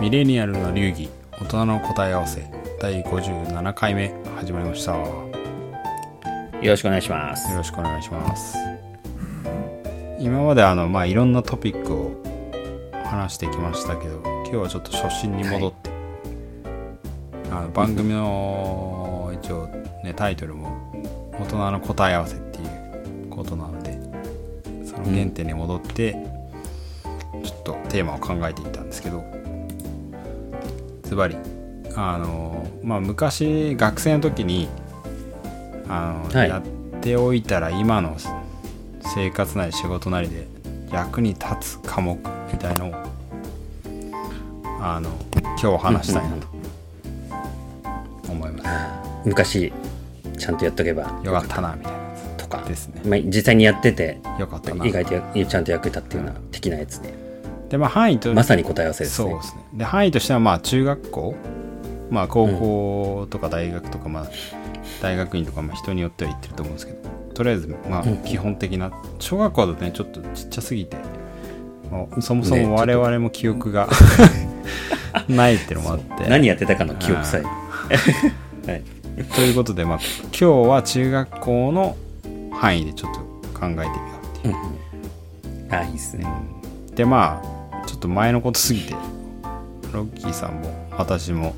ミレニアルの流儀大人の答え合わせ第57回目始まりました。よよろしくお願いします。ろしくお願いします。今まであのまあいろんなトピックを話してきましたけど今日はちょっと初心に戻って、あの番組の一応ねタイトルも大人の答え合わせっていうことなのでその原点に戻って、ちょっとテーマを考えていったんですけどズバリあのまあ昔学生の時にあの、はい。やっておいたら今の生活なり仕事なりで役に立つ科目みたいのをあの今日話したいなと思います、昔、ちゃんとやっとけばよかったなみたいなやとか。つ、ですね。まあ、実際にやってて、よかったな。意外とやちゃんと役に立っていうような的なやつで、でまあ範囲とまさに答え合わせですね。そうですね。で範囲としてはまあ中学校まあ高校とか大学とか、まあ大学院とかまあ人によっては言ってると思うんですけどとりあえずまあうん。基本的な小学校だとねちょっとちっちゃすぎてもうそもそねも我々も記憶が ないっていうのもあって。何やってたかの記憶さえ。はい。ということでまあ今日は中学校の範囲でちょっと考えてみようっていう。あ、いいっすね。でまあちょっと前のことすぎて。ロッキーさんも私も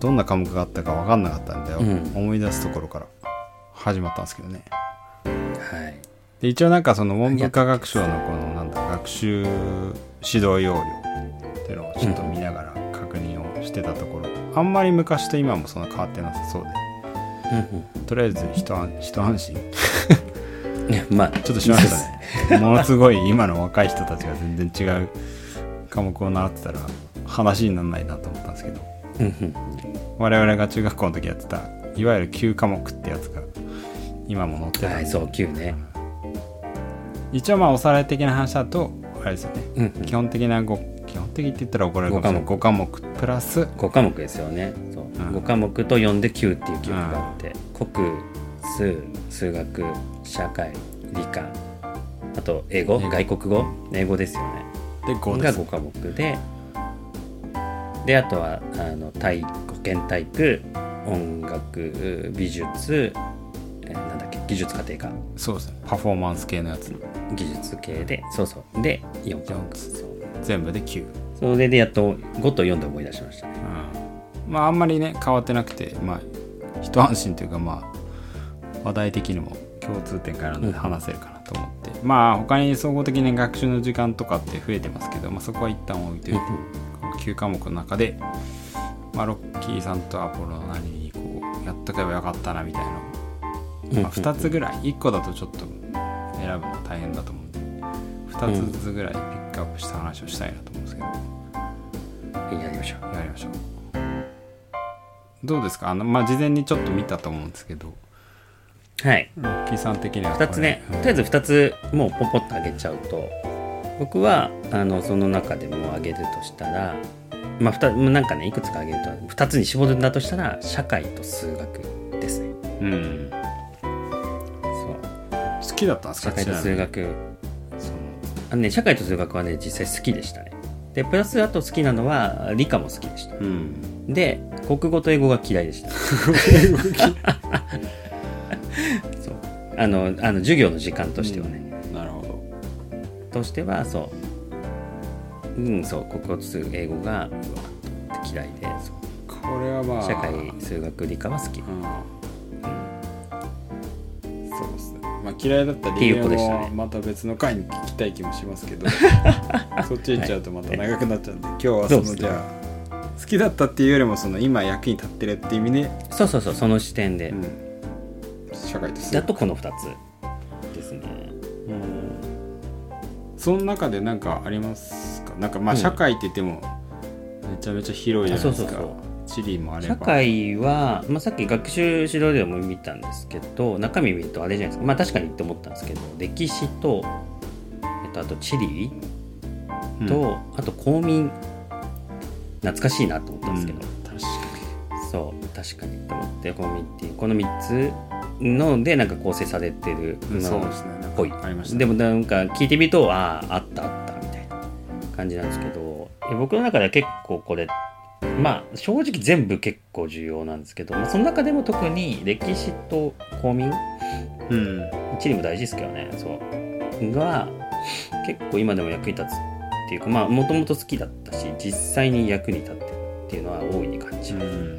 どんな科目があったか分かんなかったんで、うん。思い出すところから始まったんですけどね。はい。で一応なんかその文部科学省のこのなんだ学習指導要領っていうのをちょっと見ながら確認をしてたところ、あんまり昔と今もそんな変わってなさそうで。とりあえず一安心 いやまあ、ちょっとしましたね。ものすごい今の若い人たちが全然違う科目を習ってたら話にならないなと思ったんですけど。うんうん。我々が中学校の時やってたいわゆる9科目ってやつが今も載ってたはい、そう、9ね。一応まあおさらい的な話だとあれですよね、うんうん。基本的な5基本的って言ったら怒られるかもしれない。五5科目プラス。5科目ですよね。そう。ん。5科目と4で9っていう記憶があって、国、数、数学、社会、理科、あと英語、外国語、英語ですよね。で5でがす5科目でであとはあの体保健体育音楽美術、えーなんだっけ技術家庭科。そうですね。パフォーマンス系のやつ。技術系でそうそう。で4科四目。全部で9、それでやっと5と4で思い出しましたね。うん、まああんまりね変わってなくてまあ一安心というかまあ話題的にも共通点からので話せるかなと思って、まあ他に総合的に学習の時間とかって増えてますけど、まあ、そこは一旦置いといて、この9科目の中で、まあ、ロッキーさんとアポロの何にこうやっとけばよかったなみたいなまあ、2つぐらい1個だとちょっと選ぶの大変だと思うんで2つずつぐらいピックアップした話をしたいなと思うんですけど、やりましょう。やりましょう。どうですか？あの、まあ、事前にちょっと見たと思うんですけどはい。ロッキーさん的にはこれ。2つね。とりあえず2つもうポンポンと上げちゃうと僕はあのその中でも上げるとしたらまあ2もうなんかねいくつか上げると2つに絞るんだとしたら社会と数学ですね。うん。そう。好きだったんですか？社会と数学。に。その。あのね社会と数学はね実際好きでしたね。でプラスあと好きなのは理科も好きでした。うん。で国語と英語が嫌いでした そう。あのあの授業の時間としてはね、なるほど。としてはそう。うんそう。国語と数英語が嫌いでこれはまあ社会数学理科は好き、うん。そうですね。まあ嫌いだった理由もまた別の回に聞きたい気もしますけど。そっち行っちゃうとまた長くなっちゃうんで、今日はそのじゃあ好きだったっていうよりもその今役に立ってるっていう意味で、そうそうそう。その視点で、うん、社会と数学だとこの2つですね。その中で何かありますか？なんかまあうん。社会って言ってもめちゃめちゃ広いじゃないですか、あそうそう地理もあれば。社会は、まあ、さっき学習指導でも見たんですけど中身見るとあれじゃないですか。まあ確かにって思ったんですけど歴史と、えっと、あと地理と、あと公民。懐かしいなと思ったんですけど、確かそう確かにと思って公民っていうこの3つのでなんか構成されてるですね。なんかぽい。ありましたね。でもなんか聞いてみるとあああったあったみたいな感じなんですけど僕の中では結構これまあ正直全部結構重要なんですけど、まあ、その中でも特に歴史と公民うん。地理も大事ですけどねそう。が結構今でも役に立つっていうかまあもともと好きだったし実際に役に立ってるっていうのは大いに感じる、うんうん、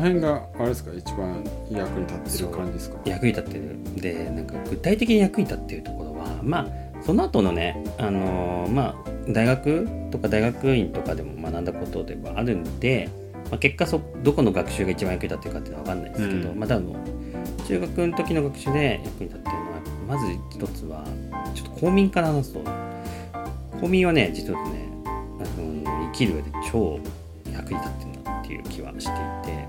の辺があれですか一番役に立ってる感じですか？役に立ってる。でなんか具体的に役に立ってるところはまあその後のねあのーまあ大学とか大学院とかでも学んだことではあるんで、まあ、結果そどこの学習が一番役に立ってるかっていうのは分かんないですけど、うん。まあ多分中学の時の学習で役に立ってるのはまず一つはちょっと公民から話すと公民はね実はねあの生きる上で超役に立ってるなっていう気はしていて。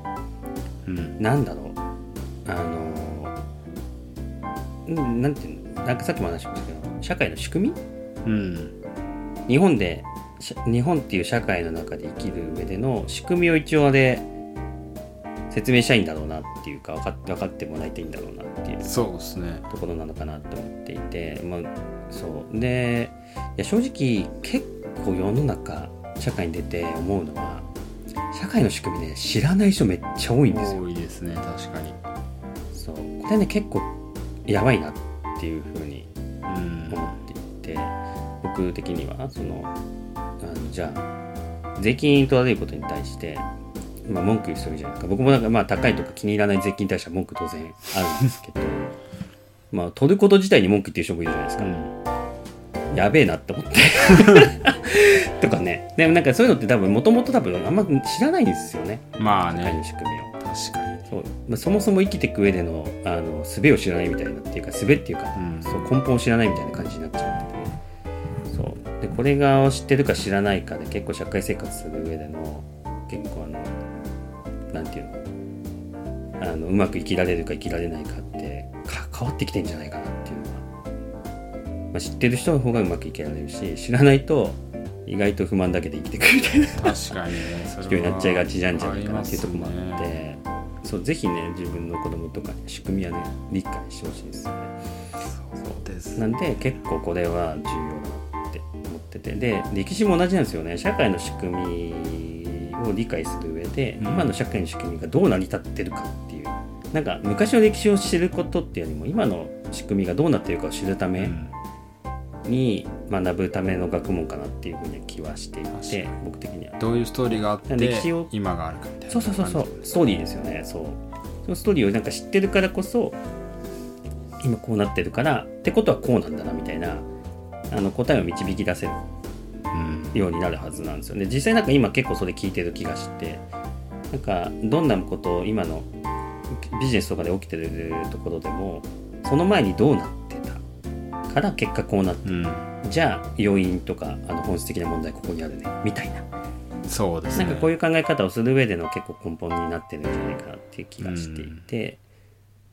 うん。なんだろう。あのうんなんていうの？なんかさっきも話しましたけど社会の仕組み？うん。日本でし日本っていう社会の中で生きる上での仕組みを一応あれ説明したいんだろうなっていうか分かっ分かってもらいたいんだろうなっていうそうですね。ところなのかなと思っていて、まあ、そう。でいや正直結構世の中社会に出て思うのは社会の仕組みね知らない人めっちゃ多いんですよ。多いですね確かに。そう。これね結構やばいなっていうふうに思っていて僕的にはそのあのじゃあ税金取られることに対して、まあ、文句言う人いるじゃないですか。僕もなんかまあ高いとか気に入らない税金に対しては文句当然あるんですけど まあ取ること自体に文句言ってる人もいるじゃないですか、うん。やべえなって思って。とかね。でもなんかそういうのって多分もともと多分あんま知らないんですよね。まあね。の仕組みを。確かに。そう。まあ、そもそも生きていく上でのあの術を知らないみたいなっていうか術っていうか、うん。そう根本を知らないみたいな感じになっちゃっててそう。でこれが知ってるか知らないかで結構社会生活する上での結構あのなんていうのあのうまく生きられるか生きられないかってか変わってきてんじゃないかなまあ、知ってる人の方がうまく生きられるし知らないと意外と不満だけで生きてくるみたいな。確かにね そ人になっちゃいがちなんじゃないかなっていうところもあっありますねてそうぜひね自分の子供とかに仕組みはね理解してほしいですよね。そうです。なんで結構これは重要だなって思ってて。で歴史も同じなんですよね。社会の仕組みを理解する上で、うん。今の社会の仕組みがどう成り立ってるかっていう。なんか昔の歴史を知ることっていうよりも今の仕組みがどうなってるかを知るためうんに学ぶための学問かなっていうふうには気はしていて僕的には。どういうストーリーがあって歴史を今があるかみたいなそうそうそうそう。ストーリーですよねそう。そのストーリーをなんか知ってるからこそ今こうなってるからってことはこうなんだなみたいなあの答えを導き出せるうん。ようになるはずなんですよ。ね実際なんか今結構それ聞いてる気がしてなんかどんなことを今のビジネスとかで起きてるところでもその前にどうなってたから結果こうなってうん。じゃあ要因とかあの本質的な問題ここにあるね。みたいな。そうですね。なんかこういう考え方をする上での結構根本になってるんじゃないかなっていう気がしていて、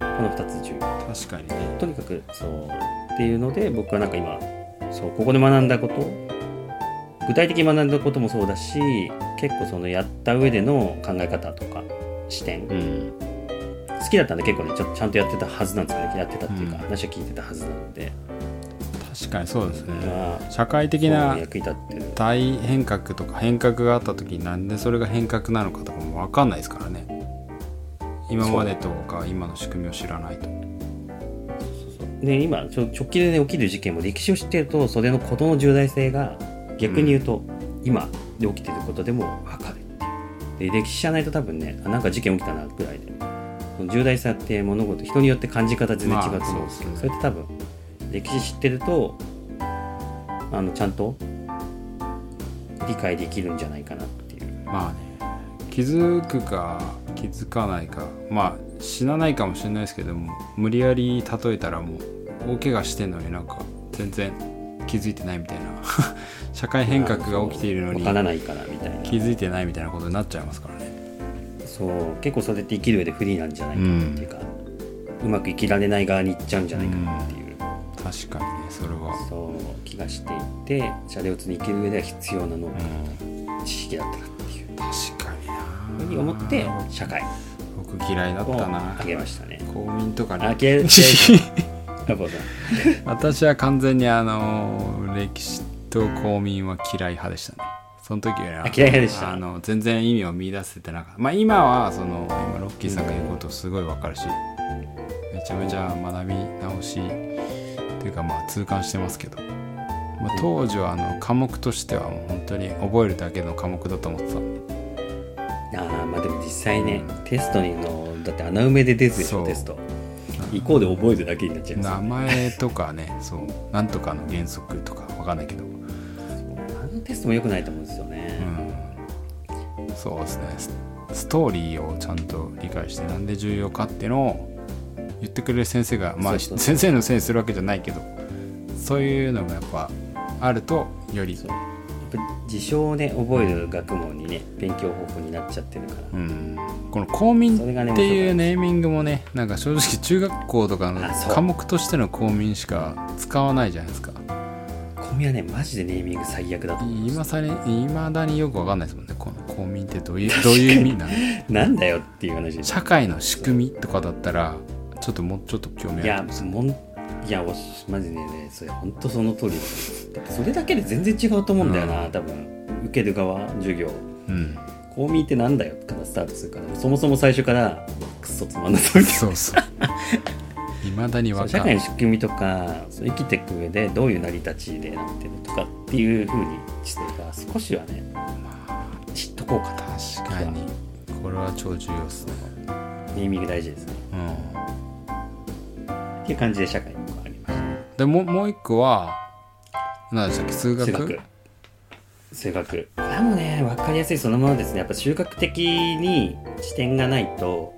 この2つ重要。確かにね。とにかくそうっていうので僕はなんか今そうここで学んだこと具体的に学んだこともそうだし結構そのやった上での考え方とか視点、うん。好きだったんで結構ねちょっとちゃんとやってたはずなんですよね。やってたっていうか、うん。話を聞いてたはずなので、確かにそうですね。まあ社会的なそう役に立ってる。大変革とか変革があった時になんでそれが変革なのかとかも分かんないですからね。今までとか今の仕組みを知らないと。で今ちょ直近で、ね、起きる事件も歴史を知ってるとそれの事の重大性が逆に言うと、今で起きてることでも分かるっていう。で歴史知らないと多分ねあなんか事件起きたなぐらいで。その重大さって物事人によって感じ方全然違うと思うんですけど、まあそれって多分歴史知ってるとあのちゃんと理解できるんじゃないかなっていう。まあね。気づくか気づかないか。まあ死なないかもしれないですけども無理やり例えたらもう大怪我してんのになんか全然気づいてないみたいな。社会変革が起きているのに分からないからみたいな。気づいてないみたいなことになっちゃいますからね。そう。結構それって生きる上で不利なんじゃないかなっていうか、うまく生きられない側に行っちゃうんじゃないかなっていう、確かにねそれは。そう気がしていてシャレオツに生きる上では必要な能力だった、知識だったなっていう。確かにな。ふうに思って社会。僕嫌いだっをたな。あげましたね。公民とかにあ 私は完全にあの歴史と公民は嫌い派でしたね。その時は嫌い派でした？あの全然意味を見出せてなかった。まあ今はその今ロッキーさんが言うことすごいわかるしめちゃめちゃ学び直しっていうかまあ痛感してますけど、まあ、当時はあの科目としてはもう本当に覚えるだけの科目だと思ってたんで。ああまあでも実際ねテストにのだって穴埋めで出ずでしょテスト。以降で覚えるだけになっちゃいます名前とかねそうなんとかの原則とかわかんないけど。あのテストも良くないと思うんですよね、うん、そうですね。スストーリーをちゃんと理解してなんで重要かっていうのを言ってくれる先生がまあ先生のせいにするわけじゃないけどそういうのがやっぱあるとより。そう。やっぱ事象をね覚える学問にね勉強方法になっちゃってるから、うん、この公民っていうネーミングもねなんか正直中学校とかの科目としての公民しか使わないじゃないですか。コミはねマジでネーミング最悪だと思う今さに未だによくわかんないですもんね。この公民ってどういうどういう意味なのなんだよっていう話社会の仕組みとかだったらちょっともうちょっと興味いやある。と思うんですもんいやおしマジでねそれ本当その通りそれだけで全然違うと思うんだよな、多分受ける側授業。うん。公民ってなんだよからスタートするから。そもそも最初からクソつまんなそうみたいなそうそう。未だにそうわか社会の仕組みとか生きていく上でどういう成り立ちでなってるとかっていうふうにしてから少しはね知っとこうかな。確かに。これは超重要ですね。ネーミング大事ですね。うんっていう感じで社会にもありました。でもうもう一個は何でしたっけ？数学？数学。数学。これはもうね分かりやすいそのままですね。やっぱ収穫的に視点がないと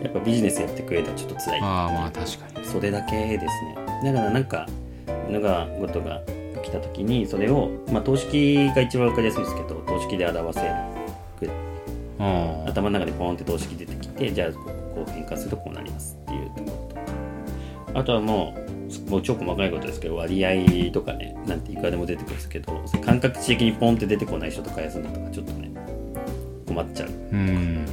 やっぱビジネスやってくれたらちょっと辛い。ああまあ確かに。それだけですね。だからなんかのがごとが来た時にそれをまあ等式が一番分かりやすいですけど等式で表せるうん頭の中でポンって等式出てきてじゃあここう変化するとこうなりますっていうとあとはもうもう超細かいことですけど割合とかねなんていくらでも出てくるんですけど感覚値的にポンって出てこない人とか休んだとかちょっとね困っちゃう。うん。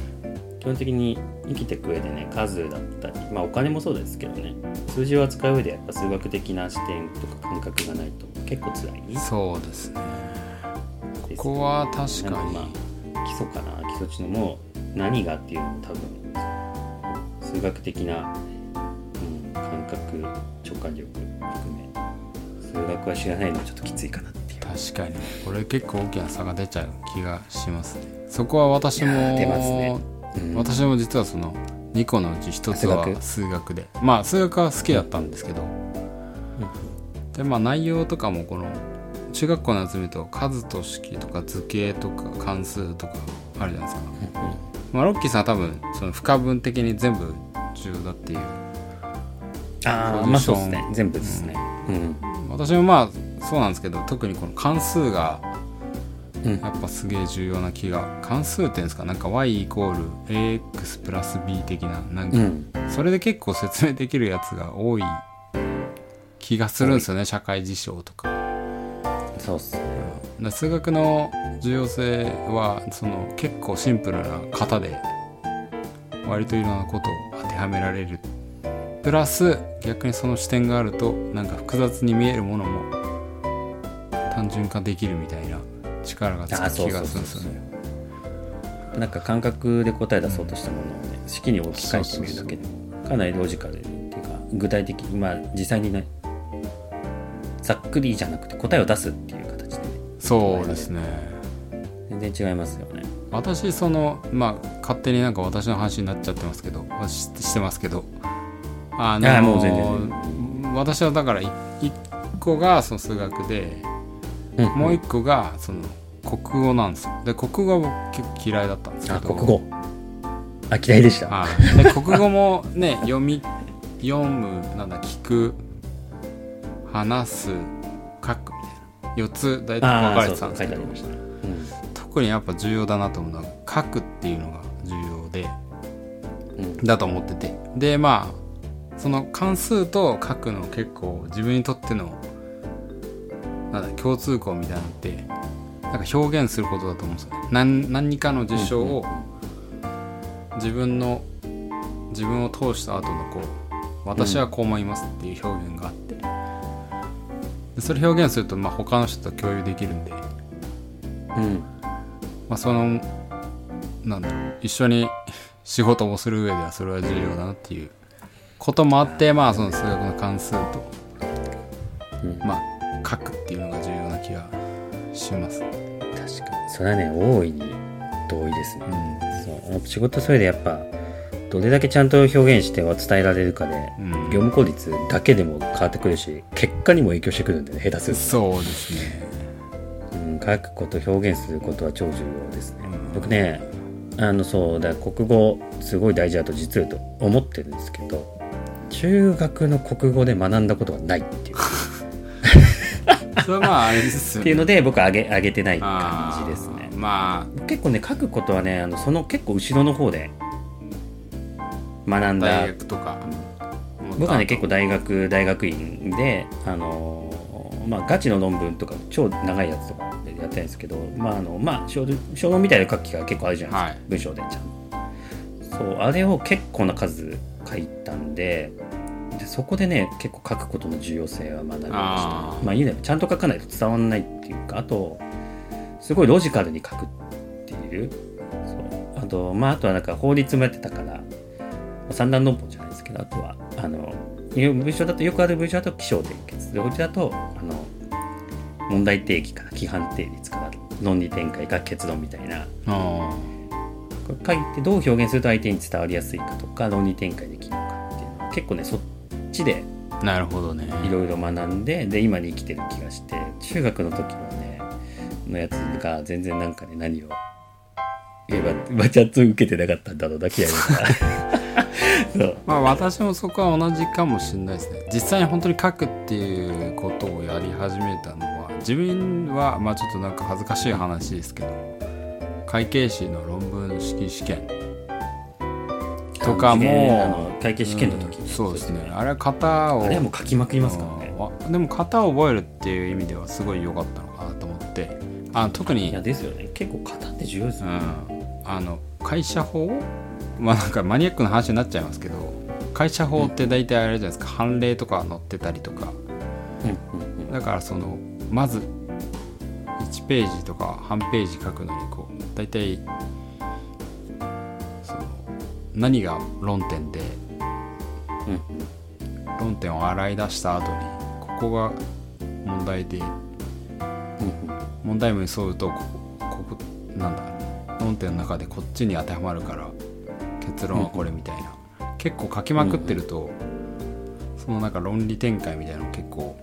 基本的に生きていく上でね数だったりまあお金もそうですけどね数字を扱う上でやっぱ数学的な視点とか感覚がないと結構辛い。そうですね。ここは確かに。まあ基礎かな基礎知能も何がっていうのも多分数学的な、覚直感力含め数学は知らないのはちょっときついかなっていう。確かに。これ結構大きな差が出ちゃう気がしますね。そこは私も出ますね。うん。私も実はその2個のうち1つは数学？数学で。まあ数学は好きだったんですけど。でまあ内容とかもこの中学校のやつ見ると数と式とか図形とか関数とかあるじゃないですか、まあ、ロッキーさんは多分その不可分的に全部重要だっていうああまあそうですね。全部ですね。うん、私もまあそうなんですけど特にこの関数がうん。やっぱすげえ重要な気が関数っていうんですかなんか y イコール ax プラス b 的ななんかうん、それで結構説明できるやつが多い気がするんですよね社会事象とか。そうっすね。で数学の重要性はその結構シンプルな型で割といろんなことを当てはめられるプラス逆にその視点があるとなんか複雑に見えるものも単純化できるみたいな力がつく気がするんですよね。なんか感覚で答え出そうとしたものをね式に置き換えてみるだけでかなりロジカルっていうか具体的にまあ実際にねざっくりじゃなくて答えを出すっていう形でね。そうですね。全然違いますよね。私そのまあ勝手になんか私の話になっちゃってますけどししてますけどあのあもう全然私はだからい一個がその数学でもう一個がその国語なんですよ。で国語は僕結構嫌いだったんですけど。あ国語。あ嫌いでした。はいで国語もね 読み読むなんだ聞く話す書くみたいな。4つ大体分かれてたんですけど。そう書いてありました。ね特にやっぱ重要だなと思うのは書くっていうのが重要でうんうん。だと思ってて。でまあその関数と書くの結構自分にとってのなんだ共通項みたいなのってなんか表現することだと思うんですよね。何何かの事象を自分の自分を通した後のこう私はこう思いますっていう表現があって、でそれ表現するとまあ他の人と共有できるんで、うん。まあ、そのなんだろう一緒に仕事をする上ではそれは重要だなっていうこともあってまあその数学の関数とうん。まあ書くっていうのが重要な気がします。確かに。それはね大いに同意ですね。う、ん。そう。仕事それでやっぱどれだけちゃんと表現しては伝えられるかでうん。業務効率だけでも変わってくるし結果にも影響してくるんでね下手すると。そうですね。うん、書くこと表現することは超重要ですね、うん。僕ねあのそうだ国語すごい大事だと実はと思ってるんですけど中学の国語で学んだことがないっていう。それはまああれですよね。っていうので僕上げ上げてない感じですね。ま結構ね書くことはねあのその結構後ろの方で学あんだ大学とか。僕はね結構大学大学院であのーまあガチの論文とか超長いやつとかでやってるんですけどまああのまあ小小論みたいな書きが結構あるじゃないですか、はい。文章でちゃんと。そうあれを結構な数書いたんででそこでね結構書くことの重要性は学びました。あー。まあいいねちゃんと書かないと伝わんないっていうかあとすごいロジカルに書くっていうそう。あとまああとはなんか法律もやってたからまあ三段論法じゃないですけどあとはあの文章だとよくある文章だと起承転結。でこっちだとあの問題定義から規範定律から論理展開から結論みたいな。あ書いてどう表現すると相手に伝わりやすいかとか論理展開できるのかっていうのは結構ねそっちであなるほどね。いろいろ学んでで今に生きてる気がして中学の時のねのやつが全然なんかね何を言えば、まあ、ちゃんと受けてなかったんだろうな気がする そう。まあ私もそこは同じかもしれないですね。実際に本当に書くっていうことをやり始めたのは自分はまあちょっとなんか恥ずかしい話ですけど会計士の論文式試験。とかあもの会計試験の時、うんそうですね。あれは型をあれはもう書きまくりますからね。でも型を覚えるっていう意味ではすごい良かったのかなと思って。あ特にいやですよね。結構型って重要ですよね、うん、あの会社法？まあなんかマニアックな話になっちゃいますけど会社法って大体あれじゃないですか。判例とか載ってたりとか。うんうんうん。だからそのまず1ページとか半ページ書くのにこう大体その何が論点でうん。論点を洗い出した後にここが問題でうん。うん問題文に沿うとここなんだ論点の中でこっちに当てはまるから結論はこれみたいな、結構書きまくってると、そのなんか論理展開みたいなの結構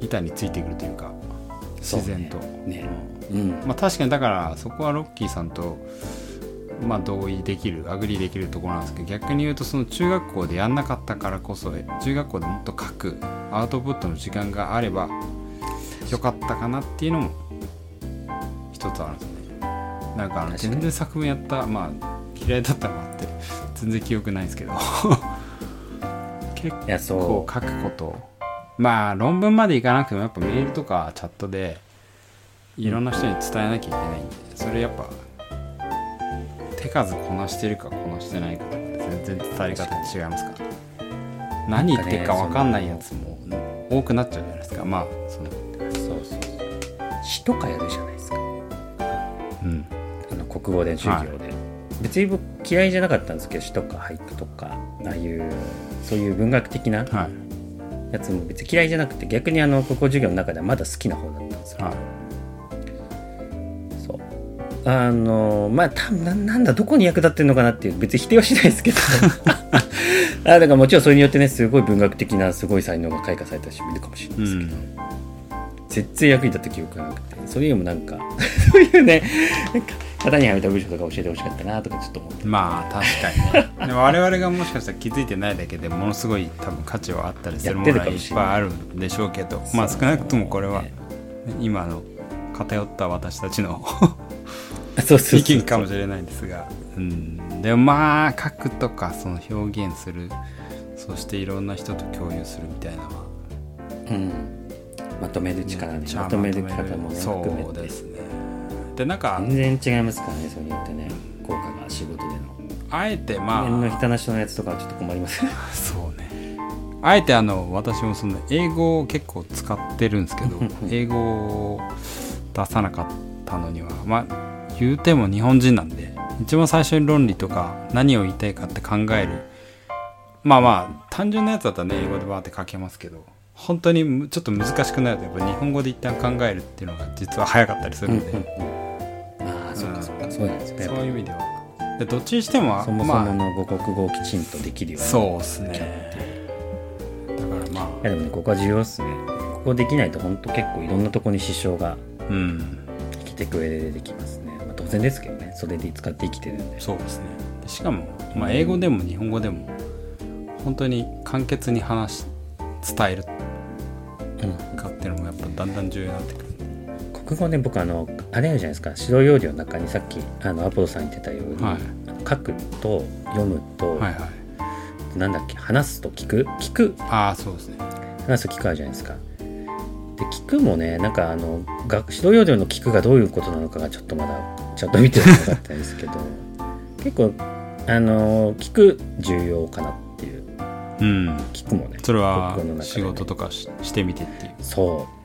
板についてくるというか自然と、ね。うん。まあ確かにだからそこはロッキーさんとまあ同意できる agree できるところなんですけど逆に言うとその中学校でやんなかったからこそ中学校でもっと書くアウトプットの時間があればよかったかなっていうのも一つあるんですよね。なんかあの全然作文やったまあ嫌いだったのもあって全然記憶ないんですけど。結構書くことまあ論文までいかなくてもやっぱメールとかチャットでいろんな人に伝えなきゃいけないんでそれやっぱ手数こなしてるかこなしてないかとかで全然伝え方違いますから。何言ってるか分かんないやつも多くなっちゃうじゃないですか。まあそのそうそう詩とかやるじゃないですか。うん。あの国語で授業で、別に僕嫌いじゃなかったんですけど詩とか俳句とかああいうそういう文学的なはいやつも別に嫌いじゃなくて逆にあの国語授業の中ではまだ好きな方だったんですよ、はい。そう。あのまあ多分ななんだどこに役立ってるのかなっていう別に否定はしないですけど。あだからもちろんそれによってねすごい文学的なすごい才能が開花された人もいるかもしれないですけど、絶対役に立った記憶がなくてそれよりもなんか そういうねなんか型にはめた文章とか教えてほしかったなとかちょっと思って。まあ確かに。ねでも我々がもしかしたら気づいてないだけでものすごい多分価値はあったりするものがいっぱいあるんでしょうけどまあ少なくともこれはね今の偏った私たちの意見かもしれないんですが、うん、でもまあ書くとかその表現するそしていろんな人と共有するみたいなのは。うん、まとめる力ね。めっちゃまとめる方もねそうですねでなんか。全然違いますからねそれによってね。効果が仕事での。あえてま面のあひなしのやつとかはちょっと困ります。そうね。あえてあの私もその英語を結構使ってるんですけど英語を出さなかったのにはまあ言うても日本人なんで一番最初に論理とか何を言いたいかって考える。まあまあ単純なやつだったらね英語でバーって書けますけど本当にむちょっと難しくなるとやっぱ日本語で一旦考えるっていうのが実は早かったりするんで、ああそうなんですねそういう意味では。でどっちにしてもそもそまあもの母国語をきちんとできるようにそうですね。だからまいやでもねここは重要っすね。ここできないと本当結構いろんなとこに支障があうん。来てくれでできますね、まあ、当然ですけどね。それで使って生きてるんで。そうですね。でしかも、まあ、英語でも日本語でも本当に簡潔に話し伝えるうん。かっていうのもやっぱだんだん重要になってくる国語ね僕あのあれあるじゃないですか。指導要領の中にさっきあのアポロさん言ってたように、はい。書くと読むと、はいはい。なんだっけ話すと聞く？聞く。ああそうですね。話すと聞くあるじゃないですか。で聞くもねなんかあの学指導要領の聞くがどういうことなのかがちょっとまだちゃんと見てなかったんですけど。結構あの聞く重要かなっていう。うん。聞くもねそれは仕事とかししてみてっていう。そう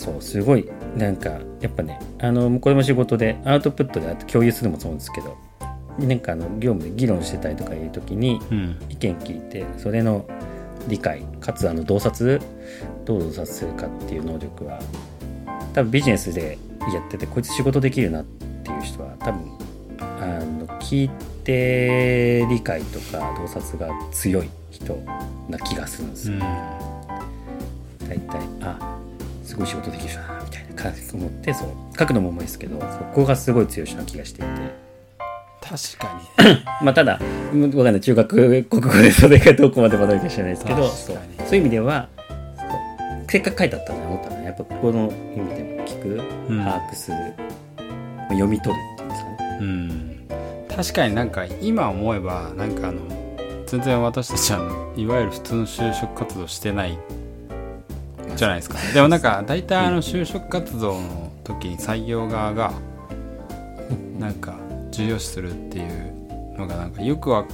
そうすごいなんかやっぱねあのこれも仕事でアウトプットであと共有するのもそうですけどなんかあの業務で議論してたりとかいう時にうん。意見聞いてそれの理解かつあの洞察どう洞察するかっていう能力は多分ビジネスでやっててこいつ仕事できるなっていう人は多分あの聞いて理解とか洞察が強い人な気がするんですよ、うん。大体あすごい仕事できるなみたいな感じで思ってそう書くのも重いですけどそこがすごい強い人な気がしていて。確かに。ね まあただわかんない中学国語でそれがどこまで学びか知らないですけど確そういう意味ではせっかく書いてあったな思ったのはやっぱここの意味でも聞く、うん。把握する読み取るっていうんですかね。うん。確かになんか今思えばなんかあの全然私たちはあのいわゆる普通の就職活動してないじゃないですか。でもなんか大体あの就職活動の時に採用側がなんか重要視するっていうのがなんかよくは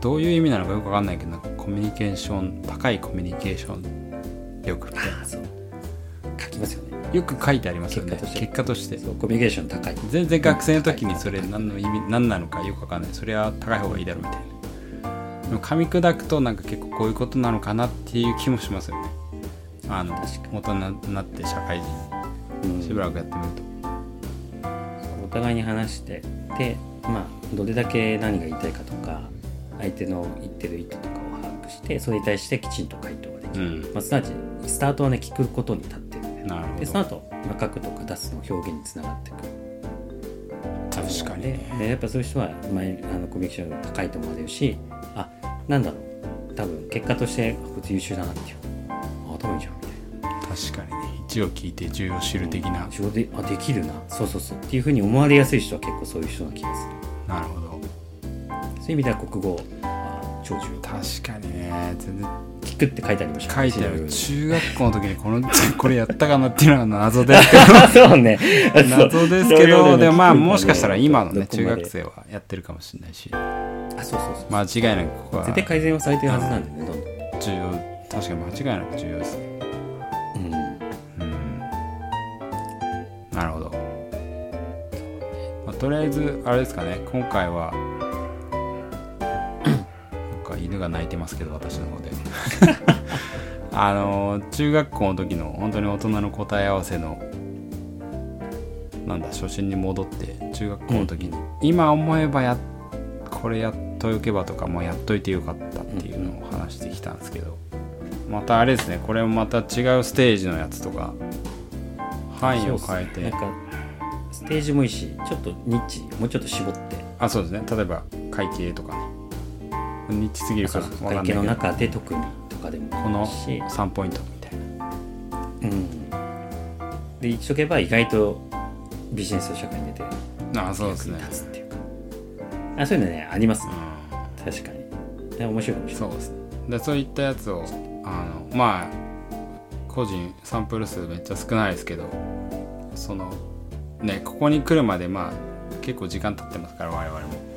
どういう意味なのかよくわかんないけどなんかコミュニケーション高いコミュニケーション力みたいああそう。書きますよね。なよく書いてありますよね。結果として。コミュニケーション高い。全然学生の時にそれ何の意味何なのかよくわかんない。それは高い方がいいだろうみたいな。噛み砕くとなんか結構こういうことなのかなっていう気もしますよねあの大人に。なって社会うん人しばらくやってみるお互いに話してでまあどれだけ何が言いたいかとか相手の言ってる意図とかを把握してそれに対してきちんと回答ができと、る、まあ、すなわちスタートはね聞くことに立ってるんで。なるほど。でその後、まあ、書くとか出すの表現につながっていく確かにでね。でやっぱそういう人は、まあ、あのコミュニケーションが高いと思われるしあなんだろう。多分結果としてあこいつ優秀だなっていう。あ頭いいじゃん確かにね。一を聞いて重要を知る的な、仕事であできるな。そうそうそう。っていうふうに思われやすい人は結構そういう人な気がする。なるほど。そういう意味では国語は超重要。確かにね全然。聞くって書いてありました書いてある。ね中学校の時にこの これやったかなっていうのは謎ですけど。そうね。謎ですけどでもまあもしかしたら今のね中学生はやってるかもしれないし。あそうそうそう、間違いなくここは。絶対改善はされてるはずなんでねどんどん。重要。確かに間違いなく重要ですねなるほど、まあ、とりあえずあれですかね。今回はなんか犬が鳴いてますけど私の方で。あの中学校の時の本当に大人の答え合わせのなんだ初心に戻って中学校の時に、今思えばやこれやっといけばとかもうやっといてよかったっていうのを話してきたんですけど、またあれですね。これもまた違うステージのやつとか範囲を変えて、なんかステージもいいしちょっとニッチにもうちょっと絞って。あそうですね。例えば会計とかね。ニッチすぎるから会計の中で特にとかでもこのいいし。3ポイントみたいな。うん。で言っとけば意外とビジネスと社会に出てあそうですね。立つっていうか。あそういうのねありますね。う確かに。ね面白いかもしれない。んそうですね。でそういったやつをあのまあ個人サンプル数めっちゃ少ないですけどそのねここに来るまでまあ結構時間経ってますから我々も。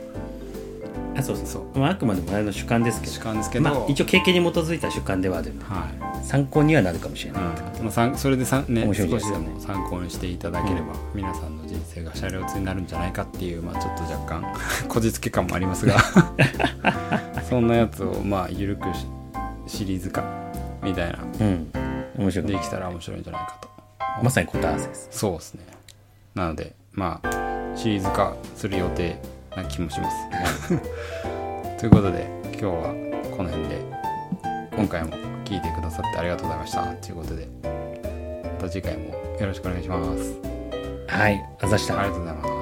あそうそう。そう。まあ、あくまでも我々の主観ですけど。主観ですけど、まあ、一応経験に基づいた主観ではあるのではい。参考にはなるかもしれない、うん。まあ、さんそれでさ、ね、面少しでも参考にしていただければ、皆さんの人生がシャレオツになるんじゃないかっていう、まあ、ちょっと若干 こじつけ感もありますが そんなやつをまあ緩くしシリーズ化みたいな。うん面白い。できたら面白いんじゃないかと。まさに答え合わせです。そうですね。なのでまあシリーズ化する予定な気もします。ということで今日はこの辺で今回も聞いてくださってありがとうございました。ということでまた次回もよろしくお願いします。はいあざした。ありがとうございます